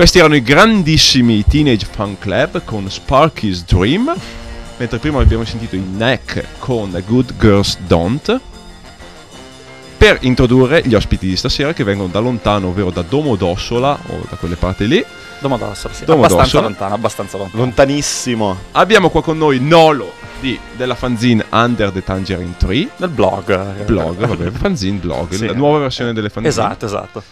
Questi erano i grandissimi Teenage Fan Club con Sparky's Dream. Mentre prima abbiamo sentito i Neck con Good Girls Don't. Per introdurre gli ospiti di stasera che vengono da lontano, ovvero da Domodossola o da quelle parti lì. Domodossola, sì. Domodossola. Abbastanza lontano, abbastanza lontano. Lontanissimo. Abbiamo qua con noi Nolo di, della fanzine Under the Tangerine Tree. Nel blog. Blog, vabbè, fanzine blog, Sì. la nuova versione delle fanzine. Esatto, esatto.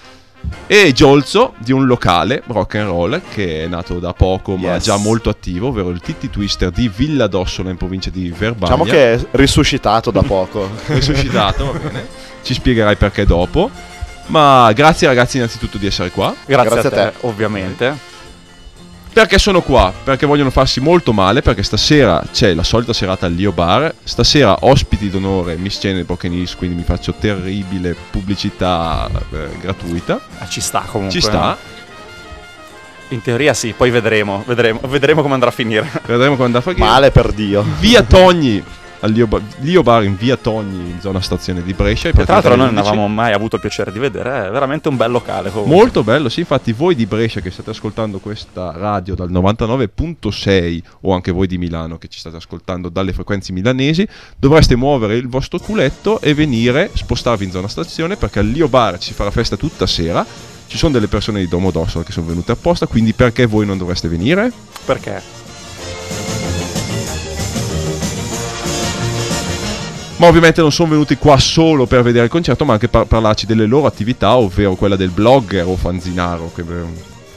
E Giolzo di un locale rock and roll che è nato da poco ma Yes. già molto attivo, ovvero il Titti Twister di Villa d'Ossola in provincia di Verbania. Diciamo che è risuscitato da poco. risuscitato, va bene. Ci spiegherai perché dopo. Ma grazie ragazzi innanzitutto di essere qua. Grazie, Grazie a te, a te. ovviamente. Perché sono qua? Perché vogliono farsi molto male, perché stasera c'è la solita serata al Lio Bar, stasera ospiti d'onore Miss Jane e Brokenis, quindi mi faccio terribile pubblicità eh, gratuita. Ah, ci sta comunque. Ci sta, In teoria sì, poi vedremo. Vedremo, vedremo come andrà a finire. vedremo quando andrà a fare. Male per Dio. Via Togni, al Lio Bar, in via Togni, in zona stazione di Brescia. Tra l'altro noi non 11. avevamo mai avuto il piacere di vedere. È veramente un bel locale comunque. Molto bello, sì, infatti voi di Brescia che state ascoltando questa radio dal 99.6 o anche voi di Milano che ci state ascoltando dalle frequenze milanesi, dovreste muovere il vostro culetto e venire, spostarvi in zona stazione perché al Lio Bar ci farà festa tutta sera. Ci sono delle persone di Domodossola che sono venute apposta, quindi perché voi non dovreste venire? Perché? Ma ovviamente non sono venuti qua solo per vedere il concerto, ma anche per parlarci delle loro attività, ovvero quella del blogger o fanzinaro, che,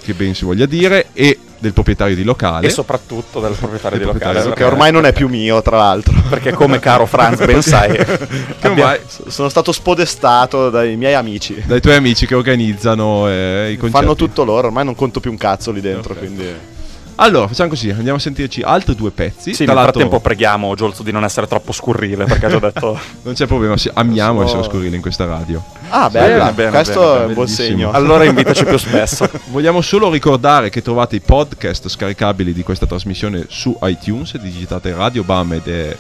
che ben si voglia dire, e del proprietario di locale. E soprattutto del proprietario di Del locale. proprietario, Che ormai non è più mio, tra l'altro. Perché come caro Franz ben sai, S- Sono stato spodestato dai miei amici. dai tuoi amici che organizzano eh, i concerti. Fanno tutto loro, ormai non conto più un cazzo lì dentro, Ok. quindi... Allora, facciamo così, andiamo a sentirci altri due pezzi. sì, Tra nel l'altro, frattempo preghiamo Giolzo di non essere troppo scurrile, perché ha già detto... non c'è problema, sì, amiamo Sono- essere scurili in questa radio. Ah, bella, Bene, bene, questo bene, è un buon bellissimo. segno. allora invitaci più spesso. Vogliamo solo ricordare che trovate i podcast scaricabili di questa trasmissione su iTunes, digitate Radio Bam ed è...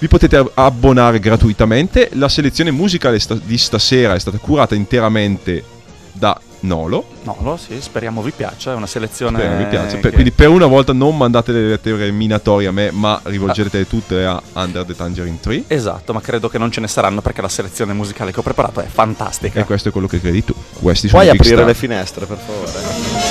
Vi potete ab- abbonare gratuitamente. La selezione musicale sta- di stasera è stata curata interamente da Nolo. No, lo sì, speriamo vi piaccia, è una selezione... Spero vi piace. Per- che- Quindi per una volta non mandate le lettere minatorie a me, ma rivolgetele tutte a Under the Tangerine Tree. Esatto, ma credo che non ce ne saranno perché la selezione musicale che ho preparato è fantastica. E questo è quello che credi tu. Questi sono Puoi i big aprire le finestre, per favore?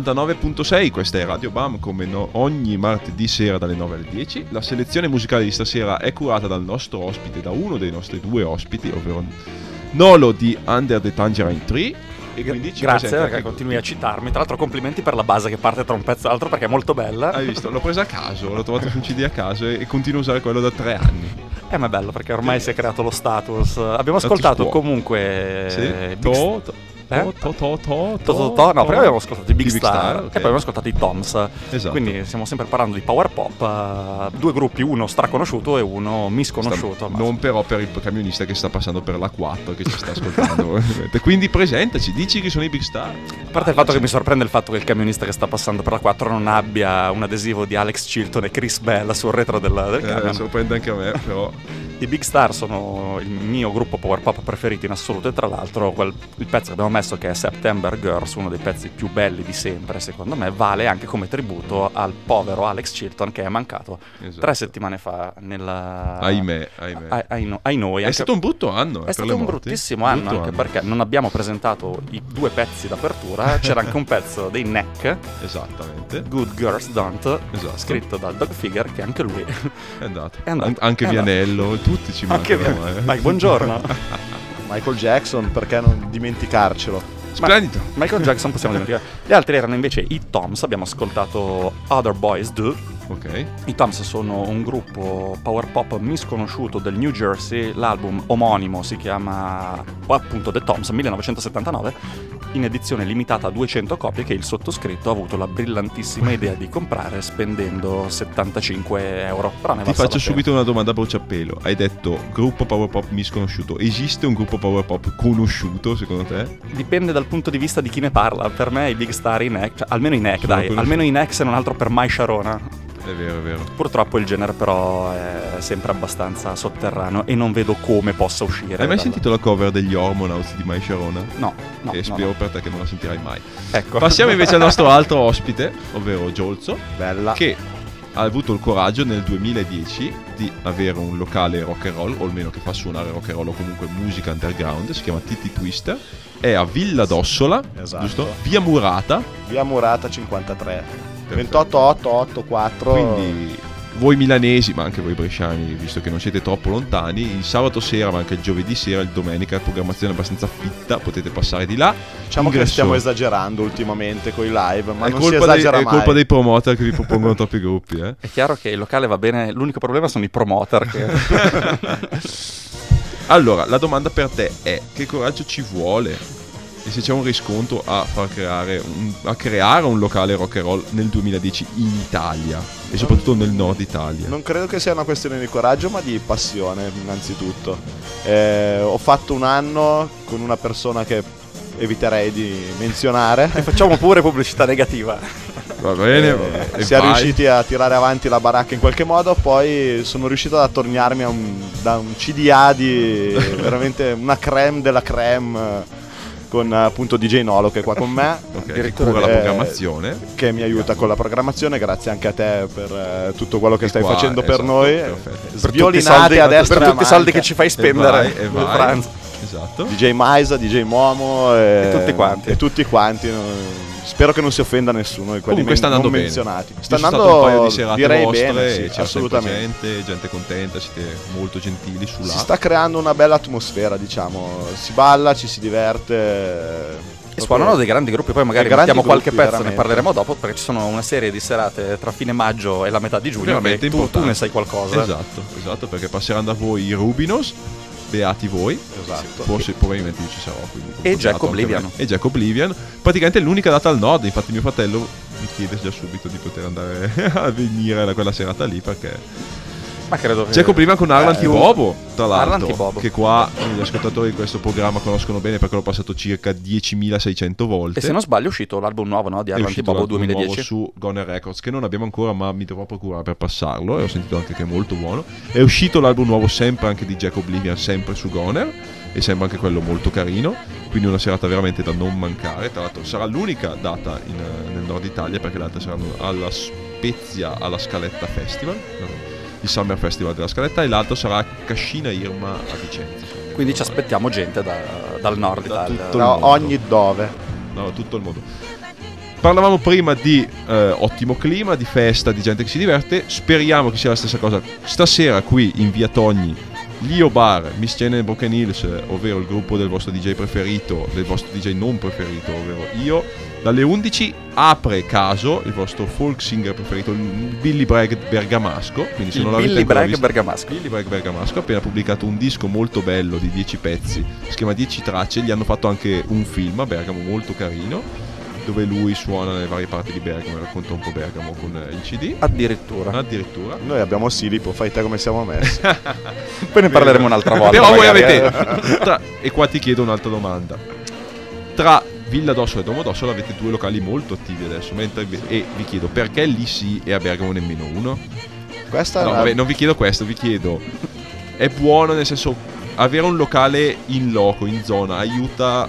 99.6, questa è Radio Bam come no- ogni martedì sera dalle 9 alle 10. La selezione musicale di stasera è curata dal nostro ospite, da uno dei nostri due ospiti, ovvero Nolo di Under the Tangerine Tree. E quindi ci Grazie perché anche- continui a citarmi. Tra l'altro, complimenti per la base che parte tra un pezzo e l'altro perché è molto bella. Hai visto? L'ho presa a caso, l'ho trovato su un CD a caso e, e continuo a usare quello da tre anni. Eh, ma è bello perché ormai si è creato lo status. Abbiamo ascoltato comunque. Sì. Big To, to? To, to, to, To- to- to- No, prima abbiamo ascoltato i Big, Star, Star, e ok. poi abbiamo ascoltato i Toms. Esatto. Quindi stiamo sempre parlando di power pop. eh, due gruppi, uno straconosciuto e uno misconosciuto. ma- Non però per il camionista che sta passando per la 4 che ci sta ascoltando. Quindi presentaci, dici che sono i Big Star. A parte il fatto che mi sorprende il fatto che il camionista che sta passando per la 4 non abbia un adesivo di Alex Chilton e Chris Bell sul retro del, del Eh, camion. sorprende anche a me, però. I Big Star sono il mio gruppo power pop preferito in assoluto e tra l'altro quel- il pezzo che abbiamo messo che è September Girls, uno dei pezzi più belli di sempre secondo me, vale anche come tributo al povero Alex Chilton che è mancato Esatto. tre settimane fa nella... Ahimè, ahimè. Ai, ai no- ai noi. È anche- stato un brutto anno. eh, è stato un morti. bruttissimo anno Brutto anche perché non abbiamo presentato i due pezzi d'apertura, c'era anche un pezzo dei Neck, Esattamente. Good Girls Don't, Esatto. scritto dal Dog Figure che anche lui È andato. È andato, An- anche è andato. Tutti ci anche mancano. eh. Mike, buongiorno. Michael Jackson, perché non dimenticarcelo? Splendido. Michael Jackson possiamo dimenticare. Gli altri erano invece i Toms, abbiamo ascoltato Other Boys Do. Ok. I Toms sono un gruppo power pop misconosciuto del New Jersey, l'album omonimo si chiama appunto The Toms 1979, in edizione limitata a 200 copie che il sottoscritto ha avuto la brillantissima idea di comprare spendendo 75 euro. Però ne Ti faccio subito una domanda a bruciapelo. Hai detto gruppo power pop misconosciuto. Esiste un gruppo power pop conosciuto secondo te? Dipende dal punto di vista di chi ne parla. Per me i Big Star i Neck, cioè, almeno i Neck, Sono dai, almeno i Neck se non altro per Mai Sharona. È vero, è vero. Purtroppo il genere però è sempre abbastanza sotterraneo e non vedo come possa uscire. Hai mai dal- sentito la cover degli Hormonauts di Mai Sharona? No, no, e no, spero no. per te che non la sentirai mai. Ecco. Passiamo invece al nostro altro ospite, ovvero Giolzo, Bella. che ha avuto il coraggio nel 2010 di avere un locale rock and roll, o almeno che fa suonare rock and roll o comunque musica underground, si chiama Titi Twister, è a Villa d'Ossola, Esatto. giusto? Via Murata, Via Murata 53. 28884. quindi voi milanesi, ma anche voi bresciani, visto che non siete troppo lontani, il sabato sera, ma anche il giovedì sera, il domenica, programmazione abbastanza fitta, potete passare di là. diciamo che Ingresso- stiamo esagerando ultimamente con i live, ma è non si colpa, dei, esagera è colpa dei promoter che vi propongono troppi gruppi, eh? È chiaro che il locale va bene, l'unico problema sono i promoter. Che... Allora, la domanda per te è: che coraggio ci vuole? E se c'è un riscontro a far creare un, a creare un locale rock and roll nel 2010 in Italia e soprattutto nel nord Italia? Non credo che sia una questione di coraggio, ma di passione, innanzitutto. Eh, ho fatto un anno con una persona che eviterei di menzionare. E facciamo pure pubblicità negativa. Va bene, Eh, e si è vai. riusciti a tirare avanti la baracca in qualche modo, poi sono riuscito ad attorniarmi a un, da un CDA di veramente una creme della creme con appunto DJ Nolo che è qua con me Ok, che cura la eh, programmazione. che mi aiuta con la programmazione grazie anche a te per eh, tutto quello che E stai qua, facendo per esatto, noi perfetto. Per tutti i sviolinate a destra per e tutti i soldi che ci fai E spendere vai, e vai. pranzo. Esatto. DJ Maisa, DJ Momo e, E tutti quanti. e tutti quanti, no? Spero che non si offenda nessuno di quelli Comunque sta men- andando non bene. menzionati. Io Sta sono andando stato un paio di serate direi vostre bene, sì, sempre assolutamente. gente, gente contenta, siete molto gentili su là. Si sta creando una bella atmosfera, diciamo. Si balla, ci si diverte. E suonano dei grandi gruppi, poi magari mettiamo qualche gruppi, pezzo, ne veramente. parleremo dopo, perché ci sono una serie di serate tra fine maggio e la metà di giugno Veramente tu, tu ne sai qualcosa. Esatto, esatto, perché passeranno da voi i Rubinos, beati voi. Esatto. Forse probabilmente io ci sarò. quindi E Jack Oblivion. E Jack Oblivion. Praticamente è l'unica data al nord. Infatti, mio fratello mi chiede già subito di poter andare a venire a quella serata lì. Perché Ma credo che... Jack Oblivion con Arlan Eh, Tibobo, tra l'altro. Tibobo. Che qua gli ascoltatori di questo programma conoscono bene perché l'ho passato circa 10.600 volte. E se non sbaglio è uscito l'album nuovo, no? Di Arlan uscito Bobo l'album nuovo 2010. su Goner Records che non abbiamo ancora ma mi dovrò procurare per passarlo e ho sentito anche che è molto buono è uscito l'album nuovo sempre anche di Jack Oblivion sempre su Goner e sembra anche quello molto carino quindi una serata veramente da non mancare tra l'altro sarà l'unica data in, nel nord Italia perché le altre saranno alla Spezia alla Scaletta Festival il Summer Festival della Scaletta e l'altro sarà a Cascina Irma a Vicenza Quindi ci aspettiamo gente da- dal nord Da Italia. tutto il Da mondo. ogni dove. no, tutto il mondo Parlavamo prima di eh, ottimo clima, di festa, di gente che si diverte. Speriamo che sia la stessa cosa stasera qui in via Togni. Lio Bar, Miss Jane Broken Hills, ovvero il gruppo del vostro DJ preferito, del vostro DJ non preferito, ovvero io. Dalle 11 apre caso il vostro folk singer preferito, il Billy Bragg Bergamasco. Quindi se Il non l'avete Billy Bragg visto- Bergamasco. Billy Bragg Bergamasco ha appena pubblicato un disco molto bello di 10 pezzi, si chiama 10 tracce, gli hanno fatto anche un film a Bergamo molto carino, dove lui suona nelle varie parti di Bergamo e racconta un po' Bergamo con il CD. Addirittura. Addirittura. Noi abbiamo Silipo, fai te come siamo messi. Poi ne parleremo un'altra volta. Però voi avete... eh. tra- e qua ti chiedo un'altra domanda. Tra Villa d'Ossola e Domodossola avete due locali molto attivi adesso, mentre e vi chiedo perché lì sì e a Bergamo nemmeno uno? Questa No, una- vabbè, non vi chiedo questo, vi chiedo è buono nel senso avere un locale in loco, in zona, aiuta,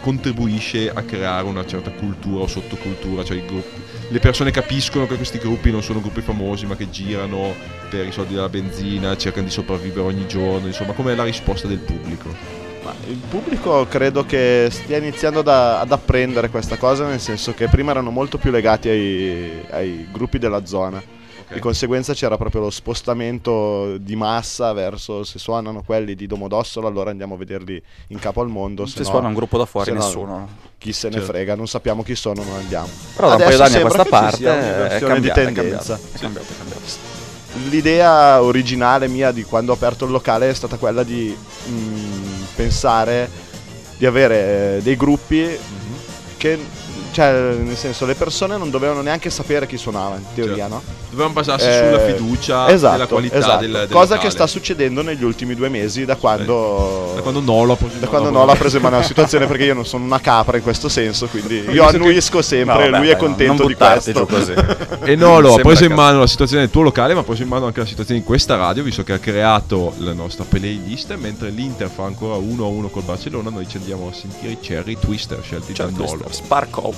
contribuisce a creare una certa cultura o sottocultura, cioè i gruppi. Le persone capiscono che questi gruppi non sono gruppi famosi ma che girano per i soldi della benzina, cercano di sopravvivere ogni giorno, insomma, com'è la risposta del pubblico? Ma il pubblico credo che stia iniziando da- ad apprendere questa cosa, nel senso che prima erano molto più legati ai, ai gruppi della zona. Di conseguenza c'era proprio lo spostamento di massa verso se suonano quelli di Domodossola, allora andiamo a vederli in capo al mondo. Se se no, suona un gruppo da fuori, se no, nessuno. Chi se ne Certo. frega, non sappiamo chi sono, non andiamo. Però da un paio d'anni a questa parte è un'inversione di cambiata, è tendenza. cambiata. È cambiata, è cambiata. L'idea originale mia di quando ho aperto il locale è stata quella di mm, pensare di avere eh, dei gruppi Mhm. che, cioè, nel senso, le persone non dovevano neanche sapere chi suonava, in teoria, Certo. no? Dovevamo basarsi Eh, sulla fiducia esatto, della qualità esatto. del, del Cosa locale. che sta succedendo negli ultimi due mesi da quando, da quando Nolo ha preso in da mano quando la Nola ha preso in mano la situazione perché io non sono una capra in questo senso quindi io annuisco sempre No, vabbè, lui è no, contento non di questo così. E Nolo ha preso in mano la situazione del tuo locale, ma ha preso in mano anche la situazione di questa radio, visto che ha creato la nostra playlist. Mentre l'Inter fa ancora 1-1 col Barcellona, noi ci andiamo a sentire i Cherry Twister scelti Cioè, da Nolo. Sparco. Well,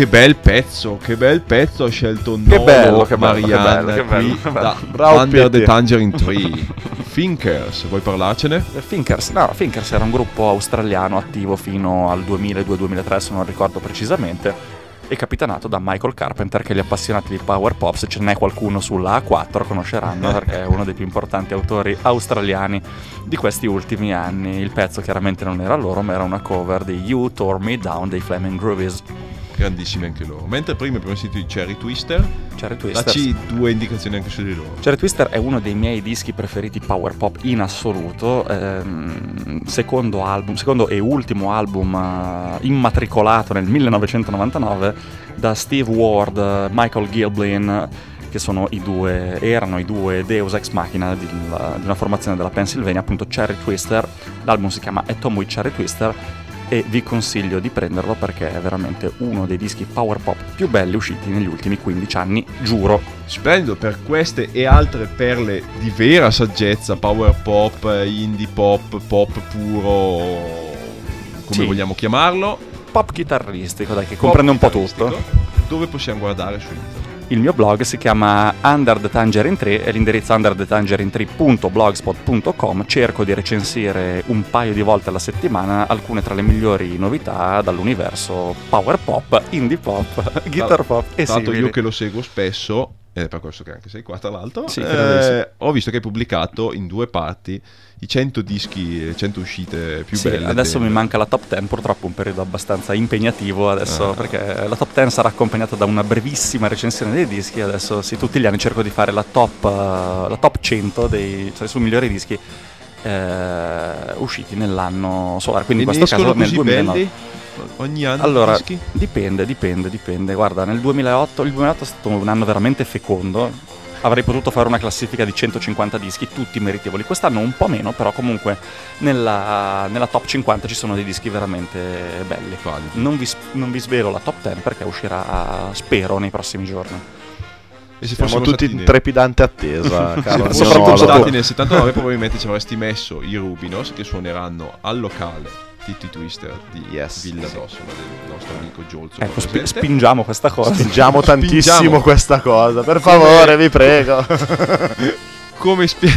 Che bel pezzo, che bel pezzo ha scelto Nolo che bello, che Marianne bello, che bello, qui che bello. da Bravo, Under the. Tangerine Tree. Thinkers, vuoi parlarcene? Thinkers, no, Thinkers era un gruppo australiano attivo fino al 2002-2003, se non ricordo precisamente, e capitanato da Michael Carpenter, che gli appassionati di Power Pop, se ce n'è qualcuno sulla A4, conosceranno perché è uno dei più importanti autori australiani di questi ultimi anni. Il pezzo chiaramente non era loro, ma era una cover di You Tore Me Down dei Flaming Groovies. Grandissimi anche loro. Mentre prima abbiamo sentito i Cherry Twister, Cherry Twister. dacci due indicazioni anche su di loro. Cherry Twister è uno dei miei dischi preferiti power pop in assoluto. ehm, secondo album, secondo e ultimo album eh, immatricolato nel 1999 da Steve Ward, Michael Gilblin, che sono i due, erano i due Deus Ex Machina di, di una formazione della Pennsylvania, appunto Cherry Twister. L'album si chiama Atom with Cherry Twister e vi consiglio di prenderlo perché è veramente uno dei dischi power pop più belli usciti negli ultimi 15 anni, giuro. Splendido per queste e altre perle di vera saggezza, power pop, indie pop, pop puro, come Sì. vogliamo chiamarlo. Pop chitarristico, dai, che comprende un po' tutto. Dove possiamo guardare su internet? Il mio blog si chiama Under the Tangerine Tree e l'indirizzo underthetangerine3.blogspot.com. Cerco di recensire un paio di volte alla settimana alcune tra le migliori novità dall'universo power pop, indie pop, guitar pop e simili. io che lo seguo spesso, ed è per questo che anche sei qua tra l'altro, Sì, eh, ho visto che hai pubblicato in due parti i 100 dischi, le 100 uscite più Sì, belle. adesso del- mi manca la top 10, purtroppo un periodo abbastanza impegnativo adesso Ah. perché la top 10 sarà accompagnata da una brevissima recensione dei dischi, adesso sì, tutti gli anni cerco di fare la top, la top 100 dei cioè, sui migliori dischi eh, usciti nell'anno solare, quindi in E ne questo caso nel così 2009. belli ogni anno Allora, dischi? dipende, dipende, dipende. Guarda, nel 2008, il 2008 è stato un anno veramente fecondo. Avrei potuto fare una classifica di 150 dischi, tutti meritevoli. Quest'anno un po' meno, però comunque nella, nella top 50 ci sono dei dischi veramente belli. Non vi, non vi svelo la top 10 perché uscirà, spero, nei prossimi giorni. E se Siamo fossimo tutti in trepidante attesa, se caro fossimo soprattutto Nolo. tu. stati nel 79 probabilmente ci avresti messo i Rubinos che suoneranno al locale Titti Twister di Yes, Villa sì. d'Ossola del nostro amico Giolzo. Ecco, presente. spingiamo questa cosa. Spingiamo tantissimo Spingiamo. questa cosa, per favore, vi prego. Come, spi-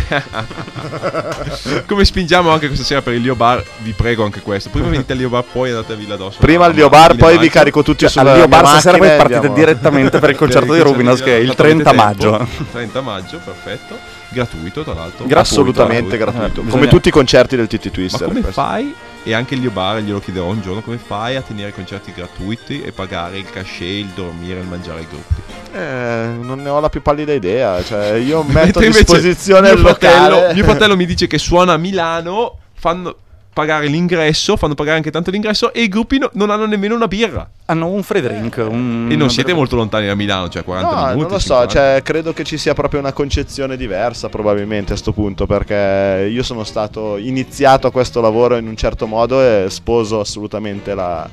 Come spingiamo anche questa sera per il Lio Bar, vi prego anche questo. Prima venite al Lio Bar, poi andate a Villa d'Ossola. Prima al Lio Bar, poi vi carico tutti Cioè, sulla al Lio Bar stasera e partite direttamente per il concerto di Rubinos che è il 30 maggio. 30 maggio, perfetto. Gratuito, tra l'altro. Gratuito, Assolutamente gratuito. gratuito. Eh, Come bisogna- tutti i concerti del TT Ma Twister. come questo. fai? E anche il Lio Bar, glielo chiederò un giorno, come fai a tenere concerti gratuiti e pagare il cachet, il dormire, il mangiare ai gruppi? Eh, non ne ho la più pallida idea. Cioè, io metto a disposizione il mio fratello, locale. mio fratello mi dice che suona a Milano, fanno pagare l'ingresso, fanno pagare anche tanto l'ingresso e i gruppi no- non hanno nemmeno una birra. Hanno un free drink. un- e non siete molto lontani da Milano, cioè 40 No, minuti. non lo so, 50. cioè, credo che ci sia proprio una concezione diversa probabilmente a sto punto, perché io sono stato iniziato a questo lavoro in un certo modo e sposo assolutamente la-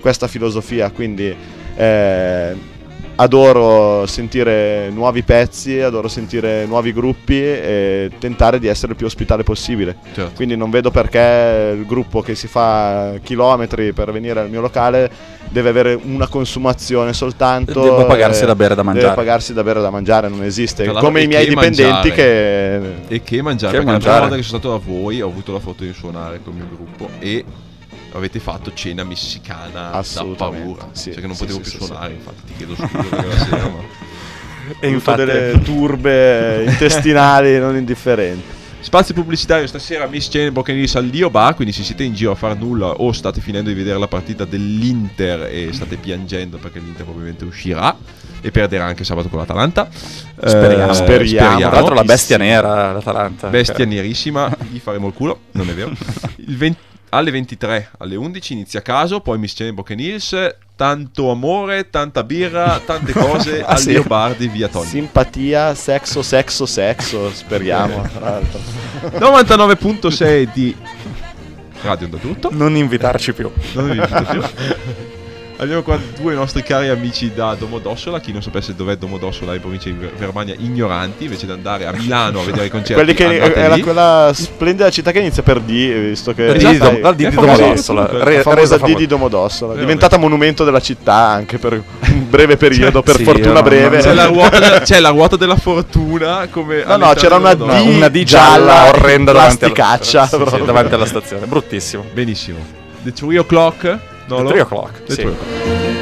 questa filosofia, quindi eh, adoro sentire nuovi pezzi, adoro sentire nuovi gruppi e tentare di essere il più ospitale possibile. Certo. Quindi non vedo perché il gruppo che si fa chilometri per venire al mio locale deve avere una consumazione soltanto. Debba pagarsi eh, da bere da mangiare. Deve pagarsi da bere da mangiare, non esiste. Come i miei dipendenti mangiare. che... E che mangiare, Che perché la mangiare. prima volta che sono stato da voi ho avuto la fortuna di suonare con il mio gruppo e avete fatto cena messicana da paura. sì, cioè che non sì, potevo sì, più sì, suonare, infatti ti chiedo scusa perché la sera, ma... E infatti, delle turbe intestinali non indifferenti. Spazio pubblicitario stasera Miss Cene Boccanis al Dio Bar, quindi se siete in giro a far nulla o state finendo di vedere la partita dell'Inter e state piangendo perché l'Inter probabilmente uscirà e perderà anche sabato con l'Atalanta. Speriamo. Eh, Speriamo. tra l'altro la bestia nera, l'Atalanta. Bestia nerissima, gli faremo il culo, non è vero. Il 20 alle 23, alle 11 inizia caso, poi Miss Cene Boccanis, tanto amore, tanta birra, tante cose Ah, al sì? Bar di Via Togni. Simpatia, sesso, sesso, sesso, speriamo. tra l'altro. 99.6 di Radio da tutto. Non invitarci più. Non vi invito più. Abbiamo qua due nostri cari amici da Domodossola. Chi non sapesse dov'è Domodossola in provincia di Germania, ignoranti, invece di andare a Milano a vedere i concerti. Quelli che era lì. quella splendida città che inizia per D, visto che Esatto, D di è famosa Domodossola, comunque, re- resa D di Domodossola, diventata monumento della città anche per un breve periodo, per Sì, fortuna breve. C'è la, ruota della, c'è la ruota della fortuna come No, no, c'era una D, Domodossola. una D gialla, orrenda davanti alla, plasticaccia, sì, davanti alla stazione, bruttissimo. Benissimo. The 3 o'clock? No, The lo- Three O'Clock, The sì. Three O'Clock.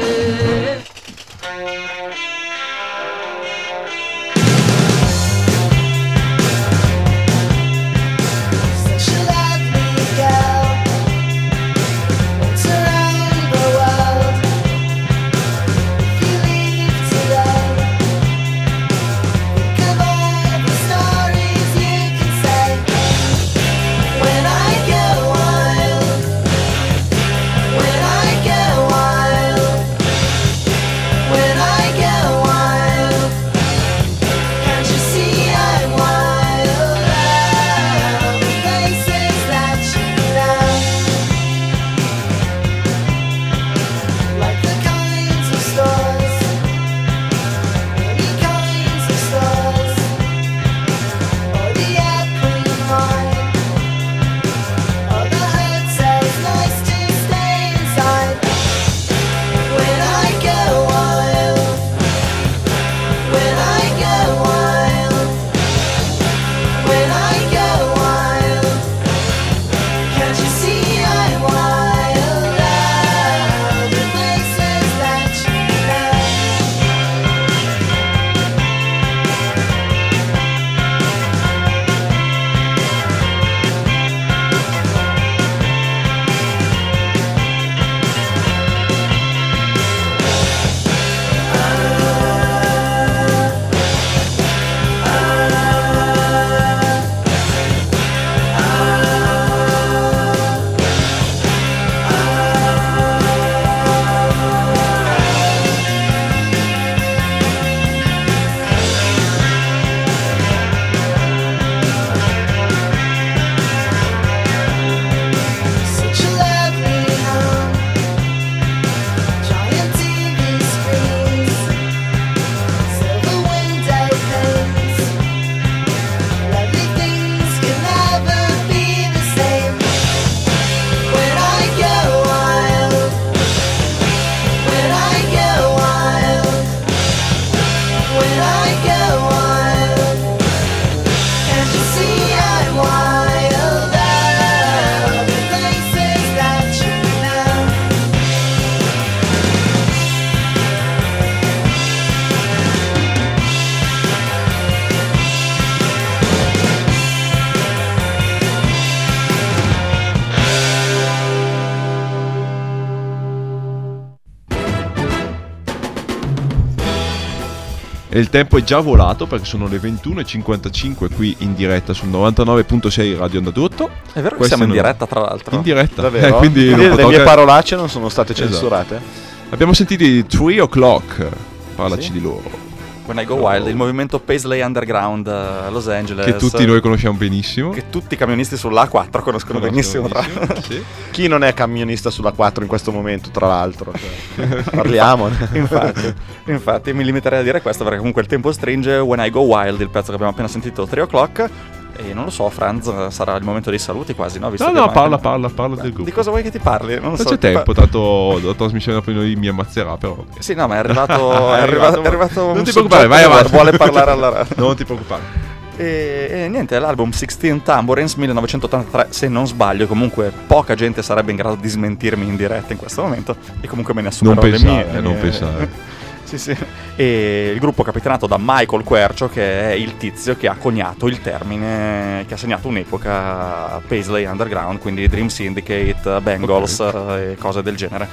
E il tempo è già volato perché sono le 21.55 qui in diretta sul 99.6 Radio Onda d'Urto. È vero che Queste siamo in non- diretta, tra l'altro. In diretta. Davvero? Eh, quindi le potrò mie parolacce non sono state Esatto. censurate? Abbiamo sentito i 3 o'clock. Parlaci Sì. di loro. When I Go Wild, il movimento Paisley Underground a Los Angeles. Che tutti noi conosciamo benissimo. Che tutti i camionisti sull'A4 conoscono benissimo. Tra benissimo, sì. Chi non è camionista sulla 4 in questo momento, tra l'altro? Cioè, parliamone. infatti, infatti, mi limiterei a dire questo perché comunque il tempo stringe. When I Go Wild, il pezzo che abbiamo appena sentito, 3 o'clock. E non lo so, Franz, sarà il momento dei saluti quasi, no? Visto No, no, parla, parla, parla del gruppo. Di cosa vuoi che ti parli? Non Non so. c'è ti pa- tempo, tanto la trasmissione dopo noi mi ammazzerà, però. Sì, no, ma è arrivato. È arrivato, è arrivato non ti preoccupare, vai avanti. Vuole parlare alla radio. Non ti preoccupare. E, e niente, l'album 16 Tambourines 1983, se non sbaglio, comunque poca gente sarebbe in grado di smentirmi in diretta in questo momento e comunque me ne assumerò Non le pensare, mie. non mie- pensare. sì, sì. E il gruppo capitanato da Michael Quercio, che è il tizio che ha coniato il termine, che ha segnato un'epoca Paisley Underground, quindi Dream Syndicate, Bengals eh, e cose del genere.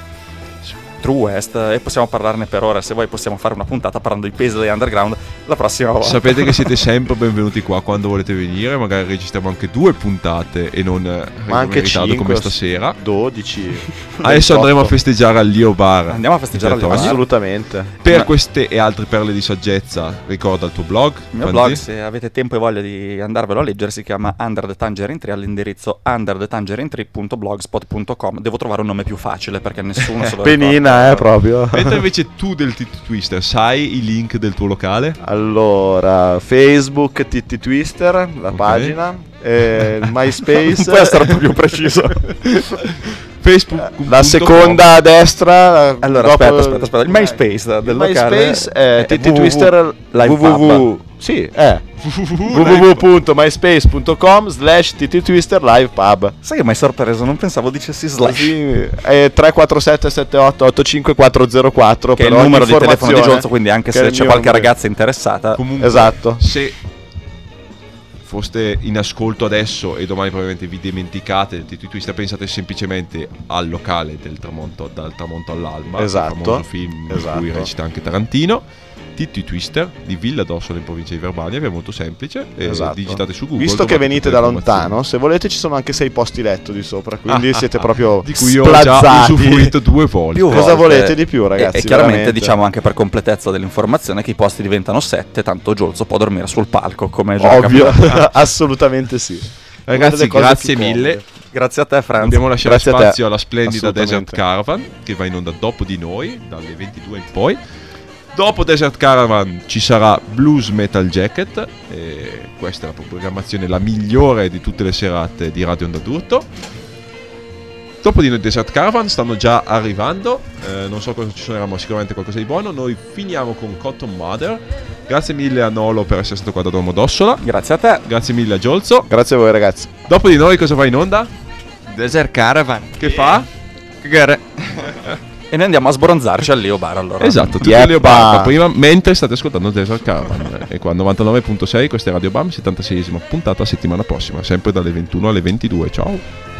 True West e possiamo parlarne per ora se vuoi possiamo fare una puntata parlando di Paisley Underground la prossima volta Sapete che siete sempre benvenuti qua quando volete venire, magari registriamo anche due puntate e non eh, Ma anche in ritardo 5 come stasera. 12. Adesso 28. andremo a festeggiare al Lio Bar. Andiamo a festeggiare al Lio. Bar. Assolutamente. Per Ma- queste e altre perle di saggezza, ricorda il tuo blog. Il mio Franzi? blog, se avete tempo e voglia di andarvelo a leggere, si chiama Under the Tangerine Tree all'indirizzo underthetangerine3.blogspot.com. Devo trovare un nome più facile perché nessuno se lo ricorda. Penina, eh, proprio. Mentre invece tu del Titty Twister sai i link del tuo locale? Allora, Facebook Titti Twister, la Ok. pagina, eh, MySpace. Puoi essere un po' più preciso. Facebook. La seconda a destra. Allora, dopo- aspetta, aspetta, aspetta. Il MySpace del Il locale MySpace è è www Twister Live www. Sì, è www.myspace.com slash Titti Twister live pub. Sai che mi hai sorpreso? Non pensavo dicessi slash. Così è 347 78 85 404 Che è il numero di telefono di Giolzo, quindi anche se c'è qualche ragazza interessata. Comunque, Esatto. Se foste in ascolto adesso e domani probabilmente vi dimenticate del Titty Twister, pensate semplicemente al locale del tramonto, dal tramonto all'alba, Esatto. il famoso film in Esatto. cui recita anche Tarantino. Titty Twister di Villa d'Ossola in provincia di Verbania, che è molto semplice. e Esatto. digitate su Google. Visto che venite da lontano, se volete ci sono anche sei posti letto di sopra, quindi Ah, siete ah, proprio di cui ho già splazzati. usufruito due volte. Più Cosa volte. volete di più, ragazzi, E, e chiaramente veramente. diciamo anche per completezza dell'informazione che i posti diventano sette, tanto Giolzo può dormire sul palco come è già Ovvio, capitato. assolutamente sì. Ragazzi, grazie mille. comode. Grazie a te Franz. Dobbiamo lasciare Grazie a te. spazio alla splendida Desert. Caravan che va in onda dopo di noi, dalle 22 in poi. Dopo Desert Caravan ci sarà Blues Metal Jacket, e questa è la programmazione la migliore di tutte le serate di Radio Onda d'Urto. Dopo di noi Desert Caravan stanno già arrivando, eh, non so cosa ci suonerà ma sicuramente qualcosa di buono. Noi finiamo con Cotton Mother. Grazie mille a Nolo per essere stato qua da Domodossola. Grazie a te. Grazie mille a Giolzo. Grazie a voi ragazzi. Dopo di noi cosa va in onda? Desert Caravan. Che fa? E noi andiamo a sbronzarci al Leo Bar allora. Esatto, tutti Yeppa. Leo Bam prima mentre state ascoltando Desert Caravan e qua 99.6 questa è Radio Bam 76esima puntata settimana prossima sempre dalle 21 alle 22 ciao